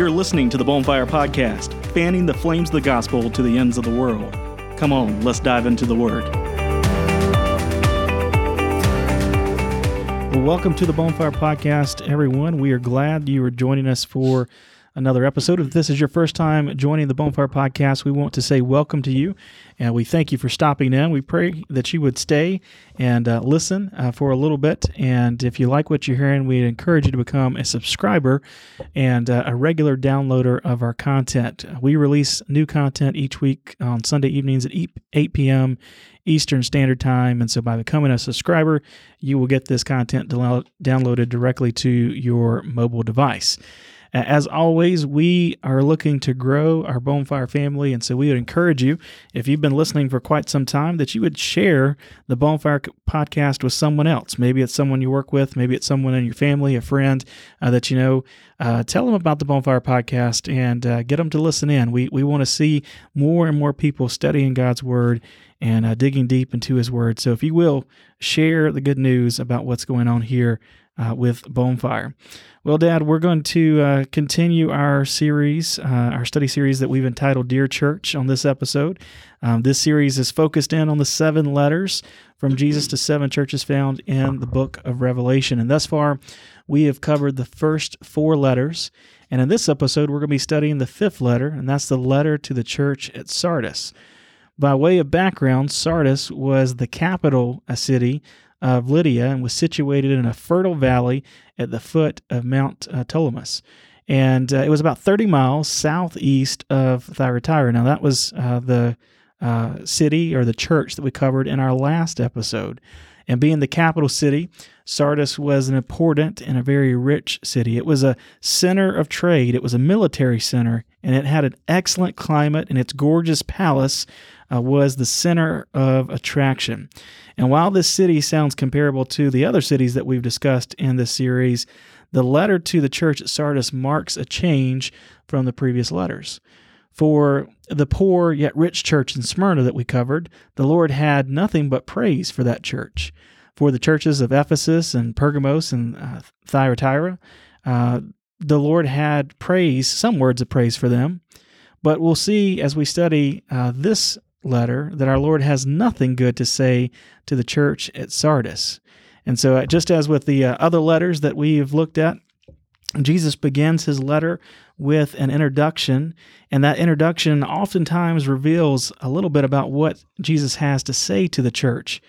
You're listening to the Bonfire Podcast, fanning the flames of the gospel to the ends of the world. Come on, let's dive into the Word. Welcome to the Bonfire Podcast, everyone. We are glad you are joining us for another episode. If this is your first time joining the Bonfire Podcast, we want to say welcome to you and we thank you for stopping in. We pray that you would stay and uh, listen uh, for a little bit. And if you like what you're hearing, we encourage you to become a subscriber and uh, a regular downloader of our content. We release new content each week on Sunday evenings at 8 p.m. Eastern Standard Time. And so by becoming a subscriber, you will get this content downloaded directly to your mobile device. As always, we are looking to grow our Bonfire family, and so we would encourage you, if you've been listening for quite some time, that you would share the Bonfire podcast with someone else. Maybe it's someone you work with, maybe it's someone in your family, a friend uh, that you know. Uh, tell them about the Bonfire podcast and uh, get them to listen in. We we want to see more and more people studying God's Word and uh, digging deep into His Word. So if you will share the good news about what's going on here uh, with Bonfire. Well, Dad, we're going to uh, continue our series, uh, our study series that we've entitled Dear Church on this episode. Um, this series is focused in on the seven letters from Jesus to seven churches found in the book of Revelation. And thus far, we have covered the first four letters. And in this episode, we're going to be studying the fifth letter, and that's the letter to the church at Sardis. By way of background, Sardis was the capital a city of Lydia and was situated in a fertile valley at the foot of Mount uh, Ptolemais. And uh, it was about 30 miles southeast of Thyatira. Now, that was uh, the uh, city or the church that we covered in our last episode. And being the capital city, Sardis was an important and a very rich city. It was a center of trade, it was a military center, and it had an excellent climate, and its gorgeous palace uh, was the center of attraction. And while this city sounds comparable to the other cities that we've discussed in this series, the letter to the church at Sardis marks a change from the previous letters. For the poor yet rich church in Smyrna that we covered, the Lord had nothing but praise for that church. For the churches of Ephesus and Pergamos and uh, Thyatira, uh, the Lord had praise, some words of praise for them. But we'll see as we study uh, this letter that our Lord has nothing good to say to the church at Sardis. And so, uh, just as with the uh, other letters that we have looked at, Jesus begins his letter with an introduction, and that introduction oftentimes reveals a little bit about what Jesus has to say to the church.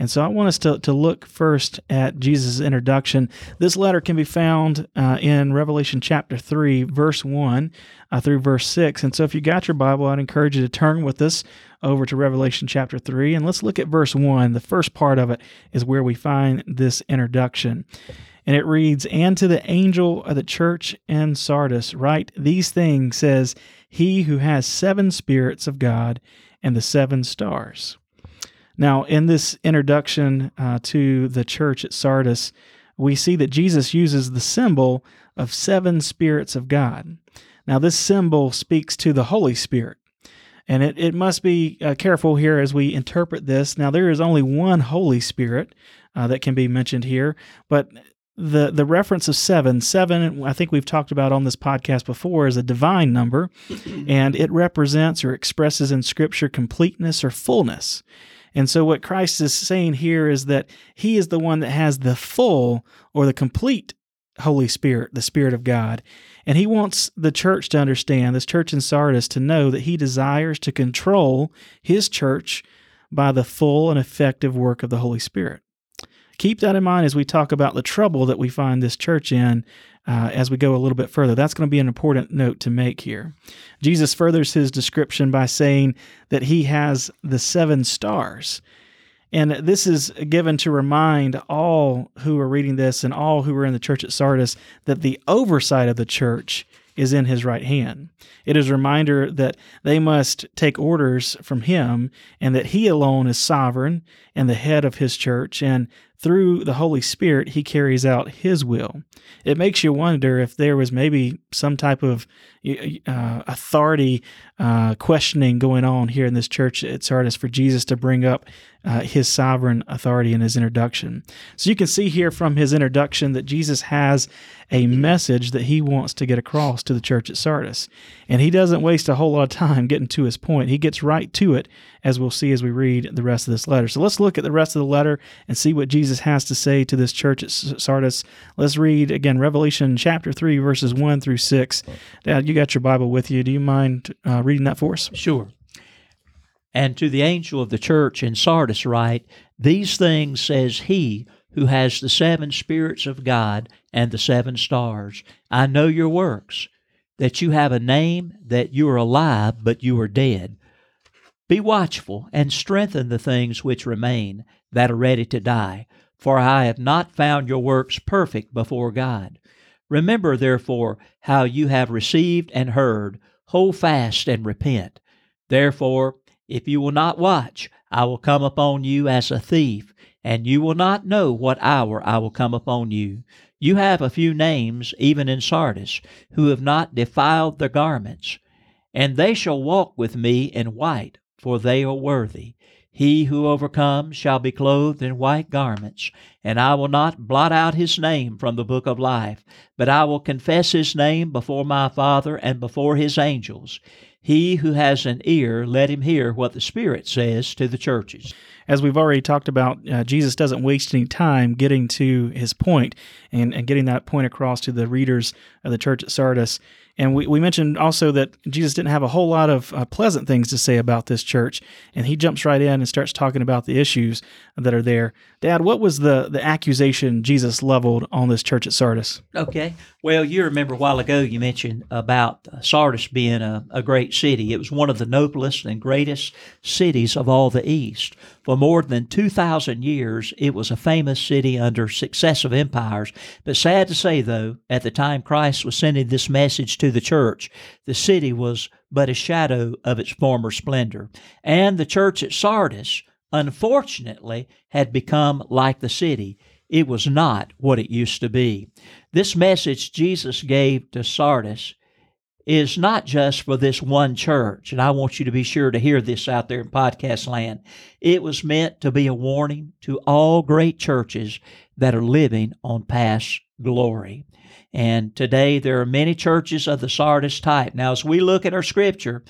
And so I want us to, to look first at Jesus' introduction. This letter can be found uh, in Revelation chapter 3, verse 1 uh, through verse 6. And so if you got your Bible, I'd encourage you to turn with us over to Revelation chapter 3. And let's look at verse 1. The first part of it is where we find this introduction. And it reads, And to the angel of the church in Sardis, write these things, says, He who has seven spirits of God and the seven stars. Now, in this introduction uh, to the church at Sardis, we see that Jesus uses the symbol of seven spirits of God. Now, this symbol speaks to the Holy Spirit. And it, it must be uh, careful here as we interpret this. Now, there is only one Holy Spirit uh, that can be mentioned here, but the the reference of seven seven i think we've talked about on this podcast before is a divine number and it represents or expresses in scripture completeness or fullness and so what christ is saying here is that he is the one that has the full or the complete holy spirit the spirit of god. And he wants the church to understand this church in sardis to know that he desires to control his church by the full and effective work of the holy spirit. Keep that in mind as we talk about the trouble that we find this church in uh, as we go a little bit further. That's going to be an important note to make here. Jesus furthers his description by saying that he has the seven stars. And this is given to remind all who are reading this and all who are in the church at Sardis that the oversight of the church is in his right hand. It is a reminder that they must take orders from him and that he alone is sovereign and the head of his church. And through the Holy Spirit, he carries out his will. It makes you wonder if there was maybe some type of uh, authority uh, questioning going on here in this church at Sardis for Jesus to bring up uh, his sovereign authority in his introduction. So you can see here from his introduction that Jesus has a message that he wants to get across to the church at Sardis. And he doesn't waste a whole lot of time getting to his point. He gets right to it, as we'll see as we read the rest of this letter. So let's look at the rest of the letter and see what Jesus has to say to this church at Sardis. Let's read again Revelation chapter 3, verses 1 through 6. Dad, you got your Bible with you. Do you mind uh, reading that for us? Sure. And to the angel of the church in Sardis write, These things says he who has the seven spirits of God and the seven stars. I know your works, that you have a name, that you are alive, but you are dead. Be watchful and strengthen the things which remain, that are ready to die, for I have not found your works perfect before God. Remember, therefore, how you have received and heard, hold fast and repent. Therefore, if you will not watch, I will come upon you as a thief, and you will not know what hour I will come upon you. You have a few names, even in Sardis, who have not defiled their garments, and they shall walk with me in white, for they are worthy. He who overcomes shall be clothed in white garments, and I will not blot out his name from the book of life, but I will confess his name before my Father and before his angels. He who has an ear, let him hear what the Spirit says to the churches. As we've already talked about, uh, Jesus doesn't waste any time getting to his point and, and getting that point across to the readers of the church at Sardis. And we, we mentioned also that Jesus didn't have a whole lot of uh, pleasant things to say about this church. And he jumps right in and starts talking about the issues that are there. Dad, what was the, the accusation Jesus leveled on this church at Sardis? Okay. Well, you remember a while ago you mentioned about uh, Sardis being a, a great city. It was one of the noblest and greatest cities of all the East. For more than 2,000 years, it was a famous city under successive empires. But sad to say, though, at the time Christ was sending this message to the church, the city was but a shadow of its former splendor. And the church at Sardis, unfortunately, had become like the city. It was not what it used to be. This message Jesus gave to Sardis is not just for this one church, and I want you to be sure to hear this out there in podcast land. It was meant to be a warning to all great churches that are living on past glory. And today there are many churches of the Sardis type. Now, as we look at our scripture,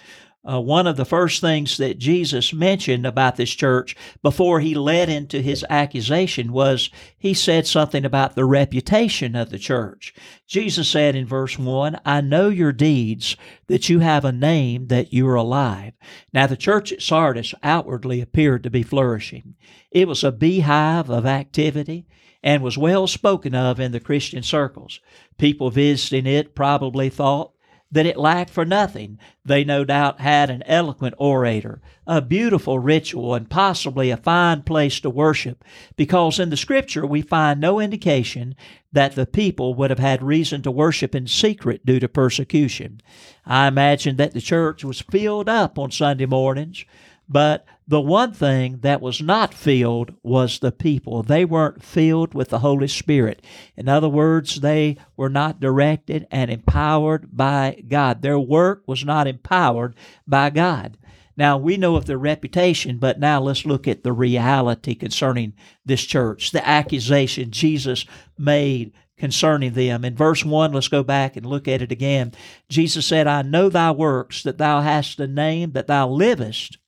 uh, one of the first things that Jesus mentioned about this church before he led into his accusation was he said something about the reputation of the church. Jesus said in verse 1, I know your deeds, that you have a name, that you are alive. Now, the church at Sardis outwardly appeared to be flourishing. It was a beehive of activity and was well spoken of in the Christian circles. People visiting it probably thought that it lacked for nothing. They no doubt had an eloquent orator, a beautiful ritual, and possibly a fine place to worship, because in the scripture we find no indication that the people would have had reason to worship in secret due to persecution. I imagine that the church was filled up on Sunday mornings but the one thing that was not filled was the people. They weren't filled with the Holy Spirit. In other words, they were not directed and empowered by God. Their work was not empowered by God. Now, we know of their reputation, but now let's look at the reality concerning this church, the accusation Jesus made concerning them. In verse 1, let's go back and look at it again. Jesus said, I know thy works, that thou hast a name, that thou livest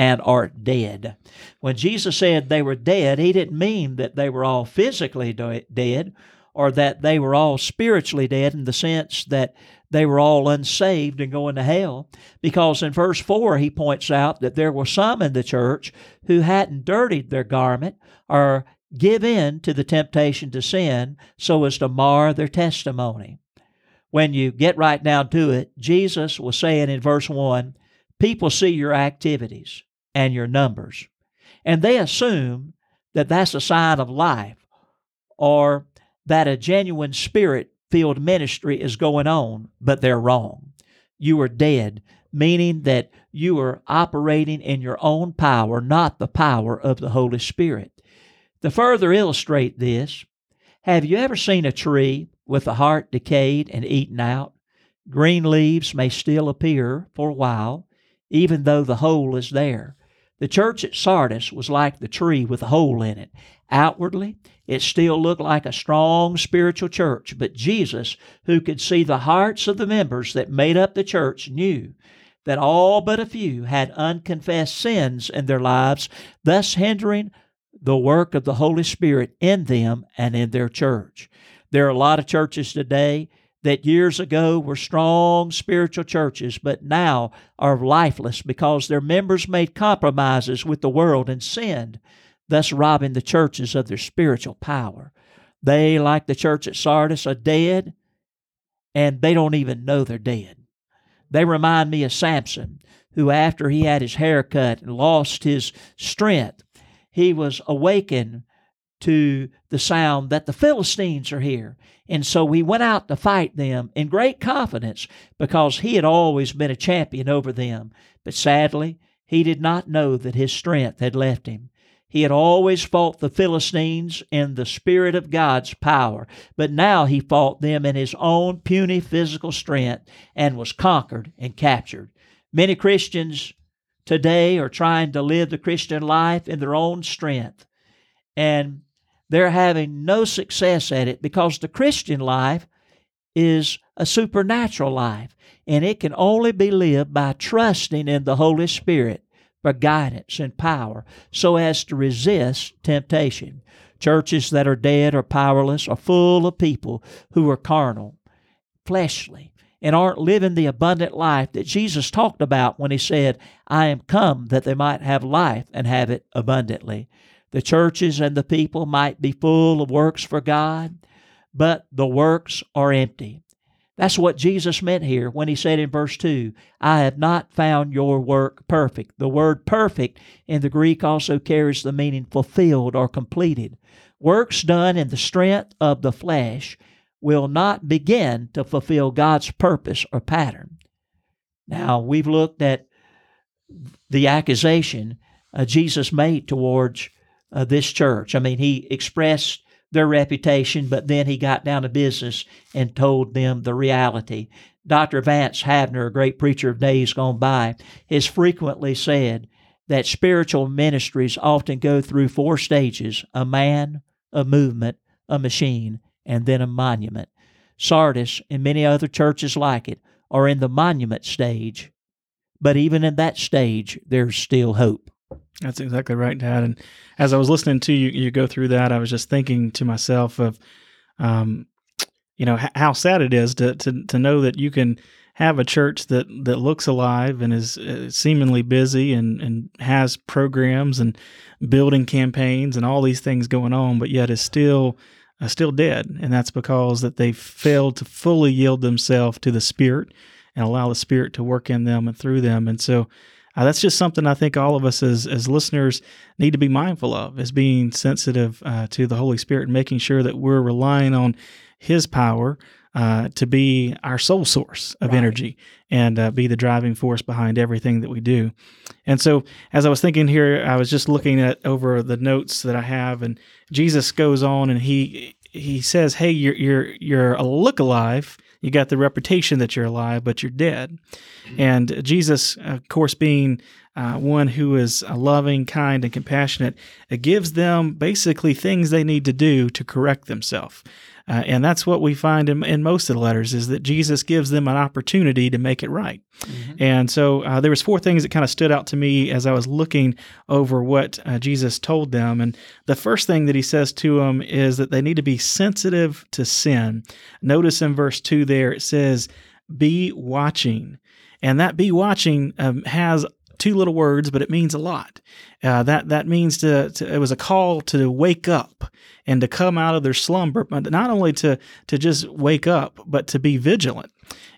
and are dead. When Jesus said they were dead, he didn't mean that they were all physically dead or that they were all spiritually dead in the sense that they were all unsaved and going to hell. Because in verse 4, he points out that there were some in the church who hadn't dirtied their garment or give in to the temptation to sin so as to mar their testimony. When you get right down to it, Jesus was saying in verse 1 people see your activities and your numbers. And they assume that that's a sign of life or that a genuine spirit filled ministry is going on, but they're wrong. You are dead, meaning that you are operating in your own power, not the power of the Holy Spirit. To further illustrate this, have you ever seen a tree with the heart decayed and eaten out? Green leaves may still appear for a while, even though the hole is there. The church at Sardis was like the tree with a hole in it. Outwardly, it still looked like a strong spiritual church, but Jesus, who could see the hearts of the members that made up the church, knew that all but a few had unconfessed sins in their lives, thus hindering the work of the Holy Spirit in them and in their church. There are a lot of churches today that years ago were strong spiritual churches, but now are lifeless because their members made compromises with the world and sinned, thus robbing the churches of their spiritual power. They, like the church at Sardis, are dead, and they don't even know they're dead. They remind me of Samson, who, after he had his hair cut and lost his strength, he was awakened to the sound that the Philistines are here. And so he went out to fight them in great confidence because he had always been a champion over them. But sadly, he did not know that his strength had left him. He had always fought the Philistines in the Spirit of God's power, but now he fought them in his own puny physical strength and was conquered and captured. Many Christians today are trying to live the Christian life in their own strength, and they're having no success at it because the Christian life is a supernatural life, and it can only be lived by trusting in the Holy Spirit for guidance and power so as to resist temptation. Churches that are dead or powerless are full of people who are carnal, fleshly, and aren't living the abundant life that Jesus talked about when he said, I am come that they might have life and have it abundantly. The churches and the people might be full of works for God, but the works are empty. That's what Jesus meant here when he said in verse 2, I have not found your work perfect. The word perfect in the Greek also carries the meaning fulfilled or completed. Works done in the strength of the flesh will not begin to fulfill God's purpose or pattern. Now, we've looked at the accusation uh, Jesus made towards uh, this church. I mean, he expressed their reputation, but then he got down to business and told them the reality. Dr. Vance Havner, a great preacher of days gone by, has frequently said that spiritual ministries often go through four stages a man, a movement, a machine, and then a monument. Sardis and many other churches like it are in the monument stage, but even in that stage, there's still hope. That's exactly right, Dad. And as I was listening to you, you go through that, I was just thinking to myself of, um, you know, h- how sad it is to, to to know that you can have a church that that looks alive and is uh, seemingly busy and and has programs and building campaigns and all these things going on, but yet is still uh, still dead, and that's because that they failed to fully yield themselves to the Spirit and allow the Spirit to work in them and through them, and so. Uh, that's just something I think all of us as as listeners need to be mindful of, is being sensitive uh, to the Holy Spirit and making sure that we're relying on His power uh, to be our sole source of Right. energy and uh, be the driving force behind everything that we do. And so, as I was thinking here, I was just looking at over the notes that I have, and Jesus goes on and he he says, "Hey, you're you're you're a look alive. You got the reputation that you're alive, but you're dead." And Jesus, of course, being uh, one who is uh, loving, kind, and compassionate, it gives them basically things they need to do to correct themselves. Uh, and that's what we find in, in most of the letters is that Jesus gives them an opportunity to make it right. And so uh, there was four things that kind of stood out to me as I was looking over what uh, Jesus told them. And the first thing that he says to them is that they need to be sensitive to sin. Notice in verse 2 there it says, be watching. And that be watching um, has two little words, but it means a lot. Uh, that that means to, to it was a call to wake up and to come out of their slumber, but not only to to just wake up, but to be vigilant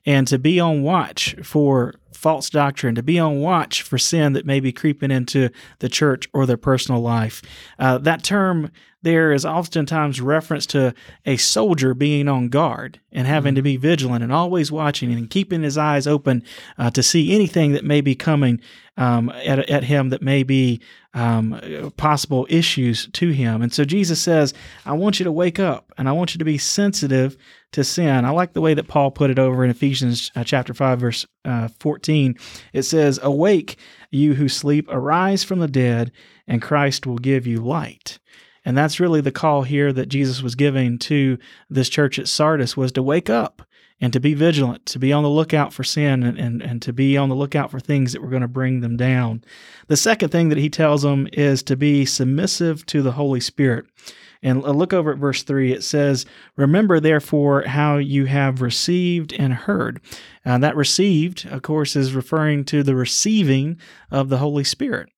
and to be on watch for false doctrine, to be on watch for sin that may be creeping into the church or their personal life. Uh, that term there is oftentimes reference to a soldier being on guard and having to be vigilant and always watching and keeping his eyes open uh, to see anything that may be coming um, at, at him that may be um, possible issues to him. And so Jesus says, I want you to wake up and I want you to be sensitive to sin. I like the way that Paul put it over in Ephesians uh, chapter 5, verse uh, 14. It says, Awake, you who sleep, arise from the dead, and Christ will give you light. And that's really the call here that Jesus was giving to this church at Sardis was to wake up and to be vigilant, to be on the lookout for sin and, and, and to be on the lookout for things that were going to bring them down. The second thing that he tells them is to be submissive to the Holy Spirit. And look over at verse 3. It says, Remember therefore how you have received and heard. Uh, that received, of course, is referring to the receiving of the Holy Spirit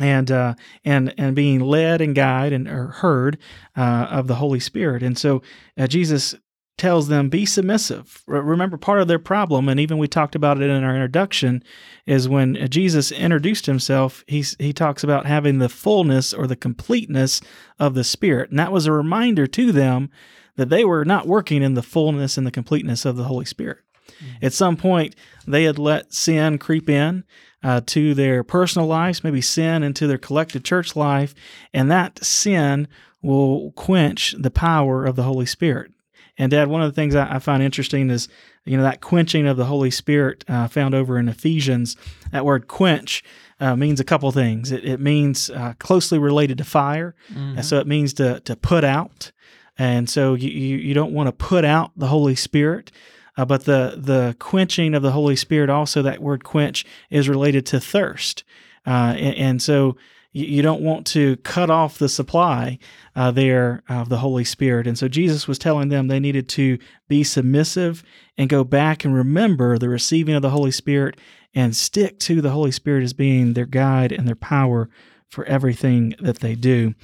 and uh, and and being led and guided and or heard uh, of the Holy Spirit. And so uh, Jesus tells them be submissive. Remember, part of their problem, and even we talked about it in our introduction, is when uh, Jesus introduced himself. He he talks about having the fullness or the completeness of the Spirit, and that was a reminder to them that they were not working in the fullness and the completeness of the Holy Spirit. Mm-hmm. At some point, they had let sin creep in uh, to their personal lives, maybe sin into their collective church life, and that sin will quench the power of the Holy Spirit. And Dad, one of the things I, I find interesting is, you know, that quenching of the Holy Spirit uh, found over in Ephesians. That word quench uh, means a couple things. It, it means uh, closely related to fire, mm-hmm. so it means to to put out. And so you, you, you don't want to put out the Holy Spirit. Uh, but the the quenching of the Holy Spirit, also that word quench, is related to thirst, uh, and, and, so you, don't want to cut off the supply uh, there of the Holy Spirit. And so Jesus was telling them they needed to be submissive and go back and remember the receiving of the Holy Spirit and stick to the Holy Spirit as being their guide and their power for everything that they do.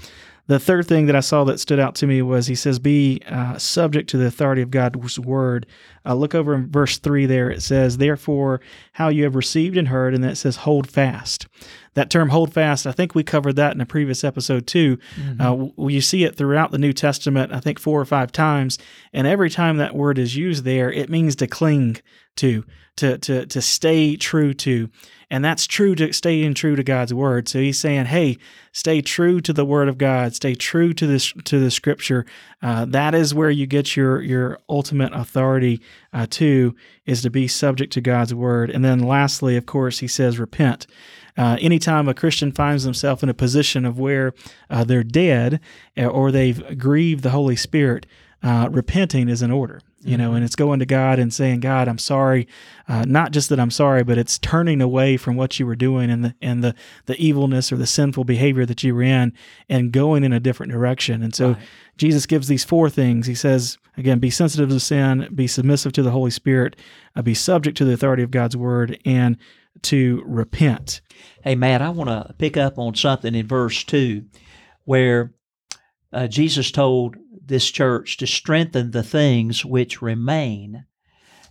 The third thing that I saw that stood out to me was he says, Be uh, subject to the authority of God's word. Uh, look over in verse 3 there. It says, Therefore, how you have received and heard, and then it says, Hold fast. That term, hold fast, I think we covered that in a previous episode too. Mm-hmm. Uh, you see it throughout the New Testament, I think four or five times. And every time that word is used there, it means to cling to, to, to, to stay true to. And that's true to staying true to God's word. So he's saying, hey, stay true to the word of God, stay true to this to the scripture. Uh, that is where you get your your ultimate authority uh, to is to be subject to God's word. And then lastly, of course, he says, repent. Uh, anytime a Christian finds themselves in a position of where uh, they're dead uh, or they've grieved the Holy Spirit, uh, repenting is in order you know, and mm-hmm. it's going to God and saying, God, I'm sorry. Uh, not just that I'm sorry, but it's turning away from what you were doing and the and the the evilness or the sinful behavior that you were in, and going in a different direction. And so right. Jesus gives these four things. He says again, be sensitive to sin, be submissive to the Holy Spirit, uh, be subject to the authority of God's word, and to repent. Hey, Matt, I want to pick up on something in verse two, where uh, Jesus told this church to strengthen the things which remain.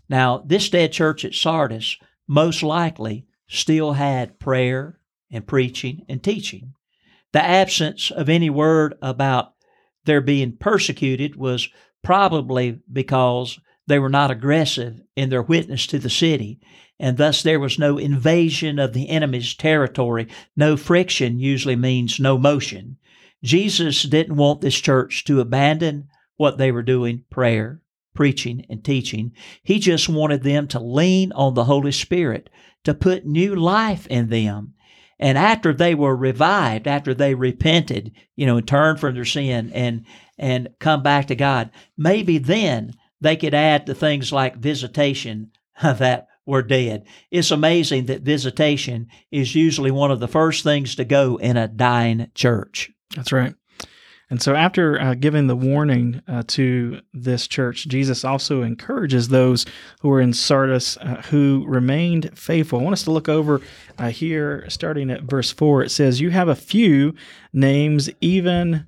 Now, this dead church at Sardis most likely still had prayer and preaching and teaching. The absence of any word about their being persecuted was probably because they were not aggressive in their witness to the city, and thus there was no invasion of the enemy's territory. No friction usually means no motion. Jesus didn't want this church to abandon what they were doing prayer, preaching, and teaching. He just wanted them to lean on the Holy Spirit, to put new life in them. And after they were revived, after they repented, you know, and turned from their sin and and come back to God, maybe then they could add the things like visitation that were dead. It's amazing that visitation is usually one of the first things to go in a dying church. That's right. And so, after uh, giving the warning uh, to this church, Jesus also encourages those who are in Sardis uh, who remained faithful. I want us to look over uh, here, starting at verse 4. It says, You have a few names, even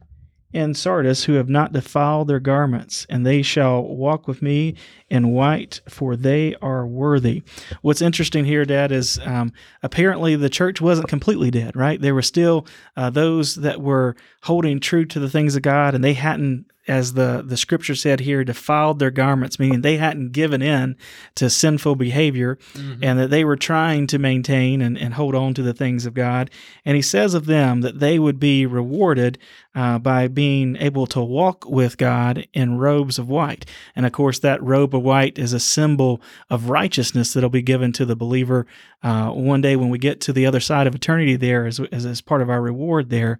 in Sardis who have not defiled their garments, and they shall walk with me in white, for they are worthy. What's interesting here, Dad, is um, apparently the church wasn't completely dead, right? There were still uh, those that were holding true to the things of God, and they hadn't as the, the scripture said here, defiled their garments, meaning they hadn't given in to sinful behavior mm-hmm. and that they were trying to maintain and, and hold on to the things of God. And he says of them that they would be rewarded uh, by being able to walk with God in robes of white. And of course, that robe of white is a symbol of righteousness that'll be given to the believer uh, one day when we get to the other side of eternity there as, as, as part of our reward there.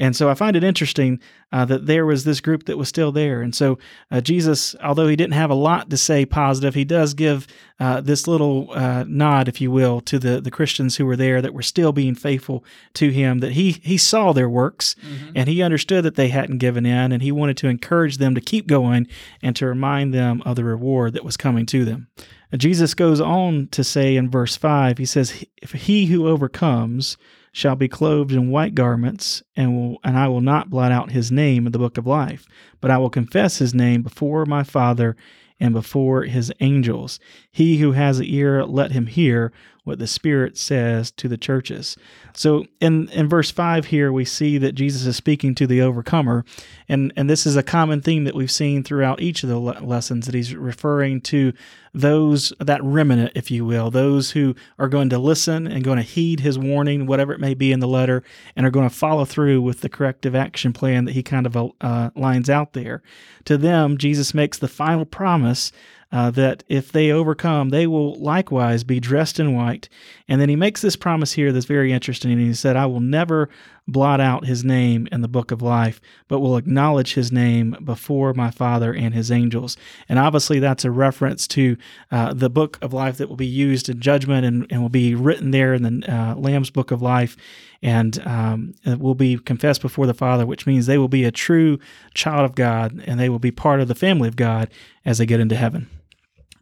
And so I find it interesting uh, that there was this group that was still there. And so uh, Jesus, although he didn't have a lot to say positive, he does give uh, this little uh, nod, if you will, to the, the Christians who were there that were still being faithful to him, that he, he saw their works mm-hmm. and he understood that they hadn't given in and he wanted to encourage them to keep going and to remind them of the reward that was coming to them. Jesus goes on to say in verse 5, he says, If he who overcomes shall be clothed in white garments, and will and I will not blot out his name in the book of life, but I will confess his name before my Father and before his angels. He who has an ear, let him hear what the Spirit says to the churches. So in, in verse 5 here, we see that Jesus is speaking to the overcomer. And, and this is a common theme that we've seen throughout each of the le- lessons that he's referring to those, that remnant, if you will, those who are going to listen and going to heed his warning, whatever it may be in the letter, and are going to follow through with the corrective action plan that he kind of uh, lines out there. To them, Jesus makes the final promise uh, that if they overcome, they will likewise be dressed in white. And then he makes this promise here that's very interesting. And he said, I will never blot out his name in the book of life, but will acknowledge his name before my Father and his angels. And obviously, that's a reference to uh, the book of life that will be used in judgment and, and will be written there in the uh, Lamb's book of life and um, will be confessed before the Father, which means they will be a true child of God and they will be part of the family of God as they get into heaven.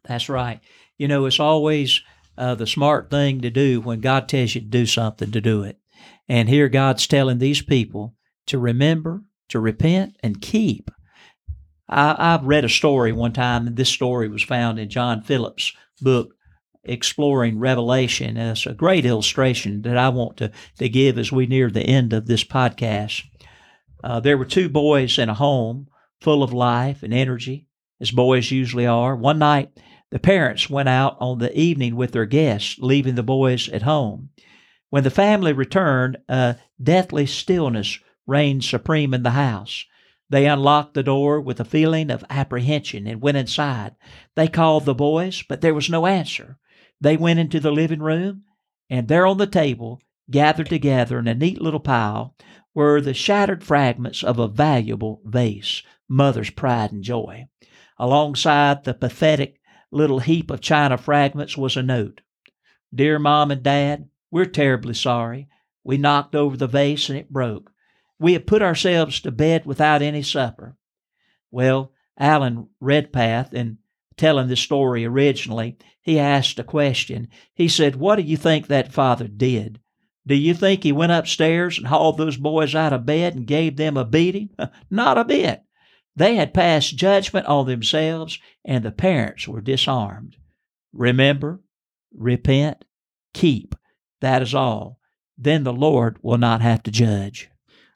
That's right. You know, it's always uh, the smart thing to do when God tells you to do something to do it. And here God's telling these people to remember, to repent, and keep. I, have read a story one time, and this story was found in John Phillips' book, Exploring Revelation. It's a great illustration that I want to, to give as we near the end of this podcast. Uh, there were two boys in a home full of life and energy, as boys usually are. One night, the parents went out on the evening with their guests, leaving the boys at home. When the family returned, a deathly stillness reigned supreme in the house. They unlocked the door with a feeling of apprehension and went inside. They called the boys, but there was no answer. They went into the living room, and there on the table, gathered together in a neat little pile, were the shattered fragments of a valuable vase, mother's pride and joy. Alongside the pathetic little heap of china fragments was a note Dear Mom and Dad, we're terribly sorry. We knocked over the vase and it broke. We have put ourselves to bed without any supper. Well, Alan Redpath, in telling the story originally, he asked a question. He said, What do you think that father did? Do you think he went upstairs and hauled those boys out of bed and gave them a beating? Not a bit. They had passed judgment on themselves, and the parents were disarmed. Remember, repent, keep. That is all. Then the Lord will not have to judge.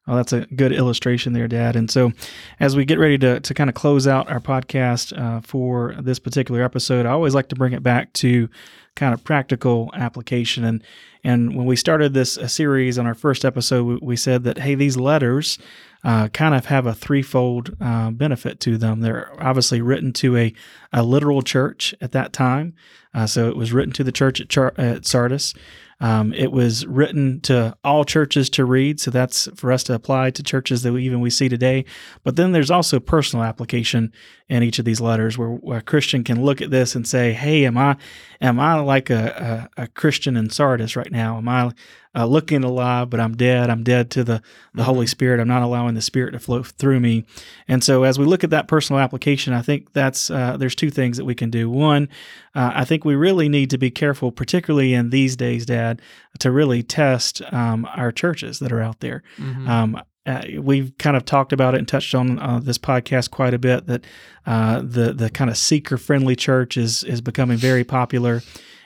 Oh, that's a good illustration there, Dad. And so, as we get ready to, to kind of close out our podcast uh, for this particular episode, I always like to bring it back to kind of practical application. And and when we started this series on our first episode, we, we said that hey, these letters uh, kind of have a threefold uh, benefit to them. They're obviously written to a, a literal church at that time. Uh, so it was written to the church at, Char- at Sardis. Um, it was written to all churches to read, so that's for us to apply to churches that we, even we see today. But then there's also personal application in each of these letters, where, where a Christian can look at this and say, "Hey, am I am I like a, a, a Christian in Sardis right now? Am I uh, looking alive, but I'm dead. I'm dead to the, the Holy mm-hmm. Spirit. I'm not allowing the Spirit to flow through me. And so, as we look at that personal application, I think that's uh, there's two things that we can do. One, uh, I think we really need to be careful, particularly in these days, Dad, to really test um, our churches that are out there. Mm-hmm. Um, uh, we've kind of talked about it and touched on uh, this podcast quite a bit that uh, the the kind of seeker friendly church is is becoming very popular.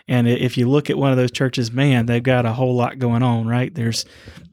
And if you look at one of those churches, man, they've got a whole lot going on, right? There's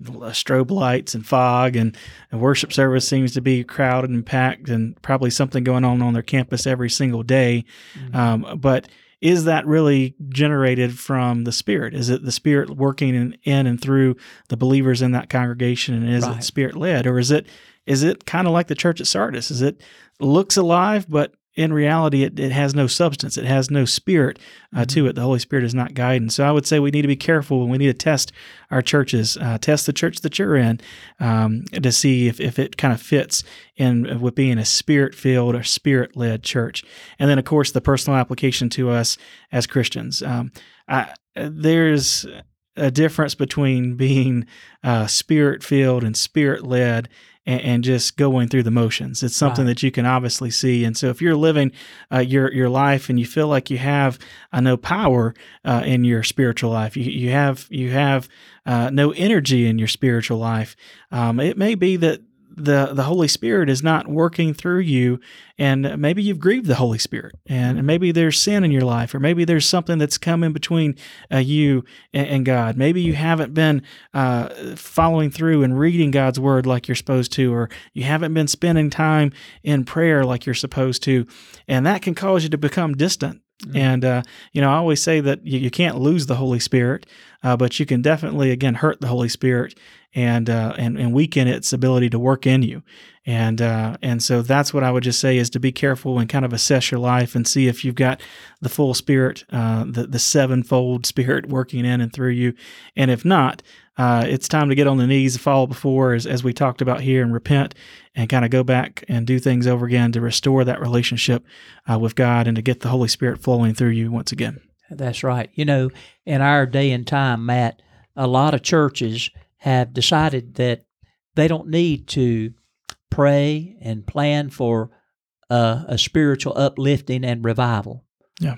strobe lights and fog, and a worship service seems to be crowded and packed, and probably something going on on their campus every single day. Mm-hmm. Um, but is that really generated from the Spirit? Is it the Spirit working in, in and through the believers in that congregation, and is right. it Spirit led, or is it is it kind of like the church at Sardis? Is it looks alive, but in reality, it, it has no substance. It has no spirit uh, mm-hmm. to it. The Holy Spirit is not guidance. So I would say we need to be careful and we need to test our churches, uh, test the church that you're in um, to see if, if it kind of fits in with being a spirit filled or spirit led church. And then, of course, the personal application to us as Christians. Um, I, there's a difference between being uh, spirit filled and spirit led and, and, just going through the motions. It's something right. that you can obviously see. And so if you're living uh, your your life and you feel like you have uh, no power uh, in your spiritual life, you, you have you have uh, no energy in your spiritual life, um, it may be that the the Holy Spirit is not working through you, and maybe you've grieved the Holy Spirit, and maybe there's sin in your life, or maybe there's something that's come in between uh, you and, and, God. Maybe you haven't been uh, following through and reading God's Word like you're supposed to, or you haven't been spending time in prayer like you're supposed to, and that can cause you to become distant Mm-hmm. And, uh, you know, I always say that you, you can't lose the Holy Spirit, uh, but you can definitely, again, hurt the Holy Spirit and, uh, and, and weaken its ability to work in you. And, uh, and so that's what I would just say is to be careful and kind of assess your life and see if you've got the full Spirit, uh, the, the sevenfold Spirit working in and through you. And if not, uh, it's time to get on the knees, fall before, as, as we talked about here, and repent and kind of go back and do things over again to restore that relationship uh, with God and to get the Holy Spirit flowing through you once again. That's right. You know, in our day and time, Matt, a lot of churches have decided that they don't need to pray and plan for uh, a spiritual uplifting and revival. Yeah.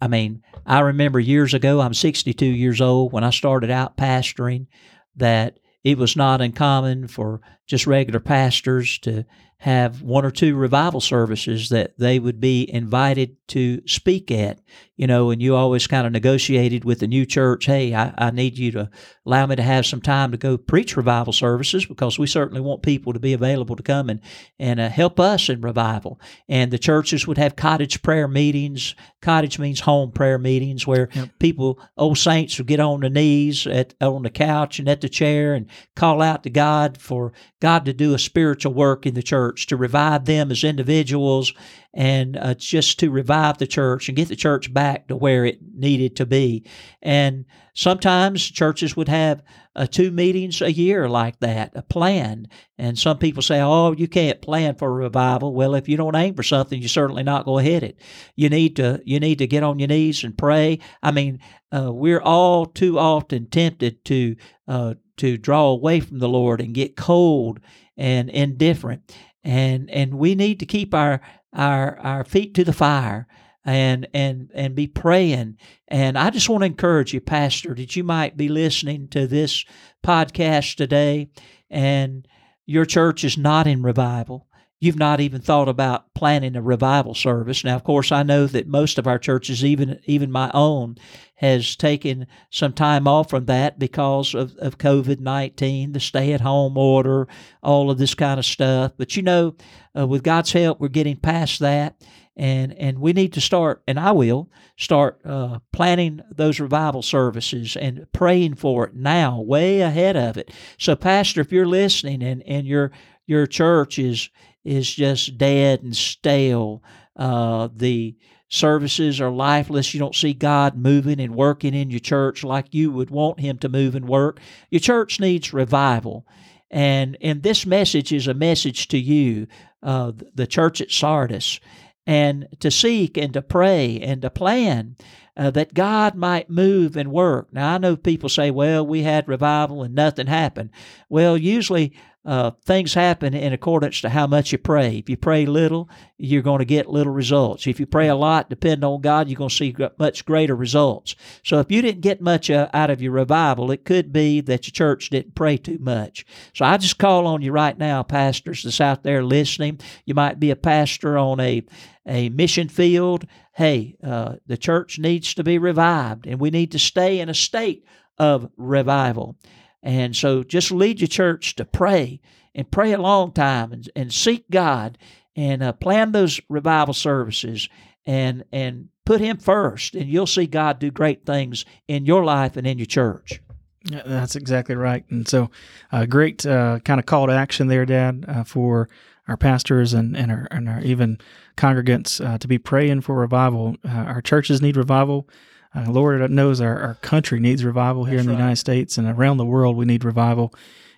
I mean, I remember years ago, I'm 62 years old, when I started out pastoring, that it was not uncommon for just regular pastors to have one or two revival services that they would be invited to speak at, you know, and you always kind of negotiated with the new church, hey, I, I, need you to allow me to have some time to go preach revival services because we certainly want people to be available to come and, and uh, help us in revival. And the churches would have cottage prayer meetings. Cottage means home prayer meetings where yep. people, old saints, would get on their knees at on the couch and at the chair and call out to God for God to do a spiritual work in the church, to revive them as individuals, and uh, just to revive the church and get the church back to where it needed to be. And sometimes churches would have uh, two meetings a year like that, a plan. And some people say, "Oh, you can't plan for a revival." Well, if you don't aim for something, you're certainly not going to hit it. You need to you need to get on your knees and pray. I mean, uh, we're all too often tempted to uh, to draw away from the Lord and get cold and indifferent. And and we need to keep our our our feet to the fire and and and be praying. And I just want to encourage you, Pastor, that you might be listening to this podcast today and your church is not in revival you've not even thought about planning a revival service. Now, of course, I know that most of our churches, even even my own, has taken some time off from that because of, of COVID 19, the stay at home order, all of this kind of stuff. But you know, uh, with God's help, we're getting past that. And, and we need to start, and I will start uh, planning those revival services and praying for it now, way ahead of it. So, Pastor, if you're listening and, and your your church is is just dead and stale. Uh, the services are lifeless. You don't see God moving and working in your church like you would want Him to move and work. Your church needs revival. And, and this message is a message to you, uh, the church at Sardis, and to seek and to pray and to plan uh, that God might move and work. Now, I know people say, well, we had revival and nothing happened. Well, usually uh, things happen in accordance to how much you pray. If you pray little, you're going to get little results. If you pray a lot, depending on God, you're going to see much greater results. So if you didn't get much uh, out of your revival, it could be that your church didn't pray too much. So I just call on you right now, pastors that's out there listening. You might be a pastor on a a mission field. Hey, uh, the church needs to be revived, and we need to stay in a state of revival. And so just lead your church to pray and pray a long time and, and seek God and uh, plan those revival services and and put him first and you'll see God do great things in your life and in your church. Yeah, that's exactly right. And so, uh, great uh, kind of call to action there, Dad, uh, for our pastors and, and, our, and our even congregants uh, to be praying for revival. Uh, our churches need revival. Uh, Lord knows our, our country needs revival here That's in the right. United States and around the world. We need revival.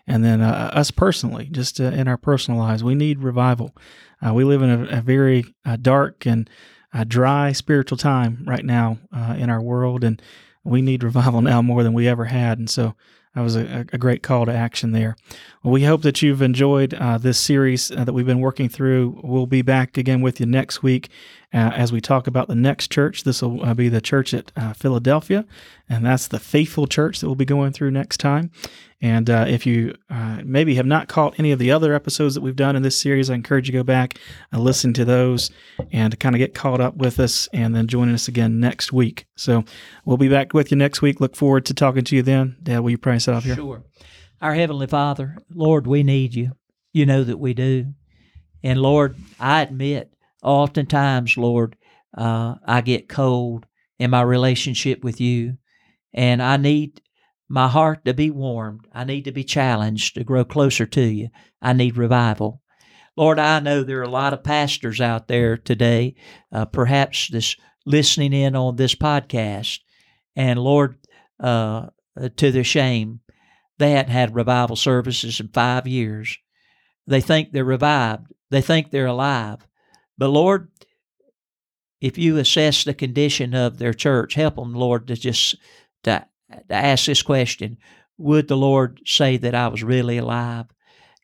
And then uh, us personally, just uh, in our personal lives, we need revival. Uh, we live in a, a very uh, dark and uh, dry spiritual time right now in our world, and we need revival now more than we ever had. And so that was a, a great call to action there. We hope that you've enjoyed uh, this series uh, that we've been working through. We'll be back again with you next week uh, as we talk about the next church. This will uh, be the church at uh, Philadelphia, and that's the faithful church that we'll be going through next time. And uh, if you maybe have not caught any of the other episodes that we've done in this series, I encourage you to go back and listen to those and kind of get caught up with us and then join us again next week. So we'll be back with you next week. Look forward to talking to you then. Dad, will you pray us out here? Sure. Our Heavenly Father, Lord, we need you. You know that we do. And Lord, I admit, oftentimes, Lord, uh, I get cold in my relationship with you. And I need my heart to be warmed. I need to be challenged to grow closer to you. I need revival. Lord, I know there are a lot of pastors out there today, uh, perhaps this listening in on this podcast, and Lord, uh, to their shame, they hadn't had revival services in five years. They think they're revived. They think they're alive. But Lord, if you assess the condition of their church, help them, Lord, to just to to ask this question Would the Lord say that I was really alive?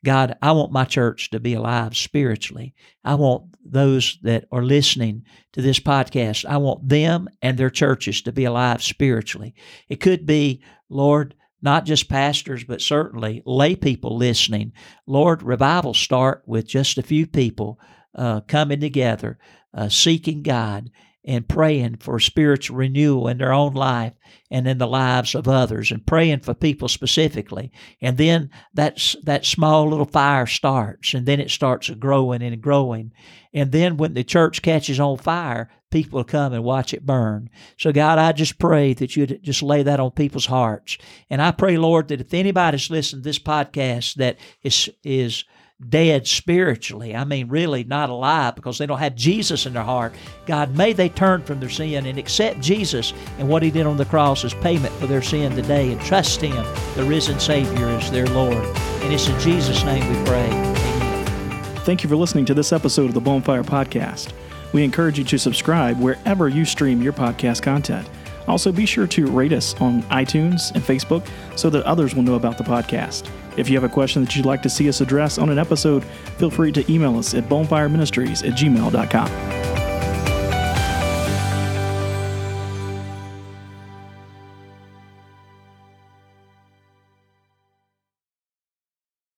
God, I want my church to be alive spiritually. I want those that are listening to this podcast, I want them and their churches to be alive spiritually. It could be, Lord, not just pastors, but certainly lay people listening. Lord, revival start with just a few people uh, coming together, uh, seeking God, and praying for spiritual renewal in their own life and in the lives of others and praying for people specifically. And then that's that small little fire starts and then it starts growing and growing. And then when the church catches on fire people come and watch it burn. So god i just pray that you'd just lay that on people's hearts. And i pray lord that if anybody's listening to this podcast that is is dead spiritually. I mean, really not alive because they don't have Jesus in their heart. God, may they turn from their sin and accept Jesus and what He did on the cross as payment for their sin today and trust Him, the risen Savior, as their Lord. And it's in Jesus' name we pray. Amen. Thank you for listening to this episode of the Bonfire Podcast. We encourage you to subscribe wherever you stream your podcast content. Also, be sure to rate us on iTunes and Facebook so that others will know about the podcast. If you have a question that you'd like to see us address on an episode, feel free to email us at bonfireministries at gmail.com.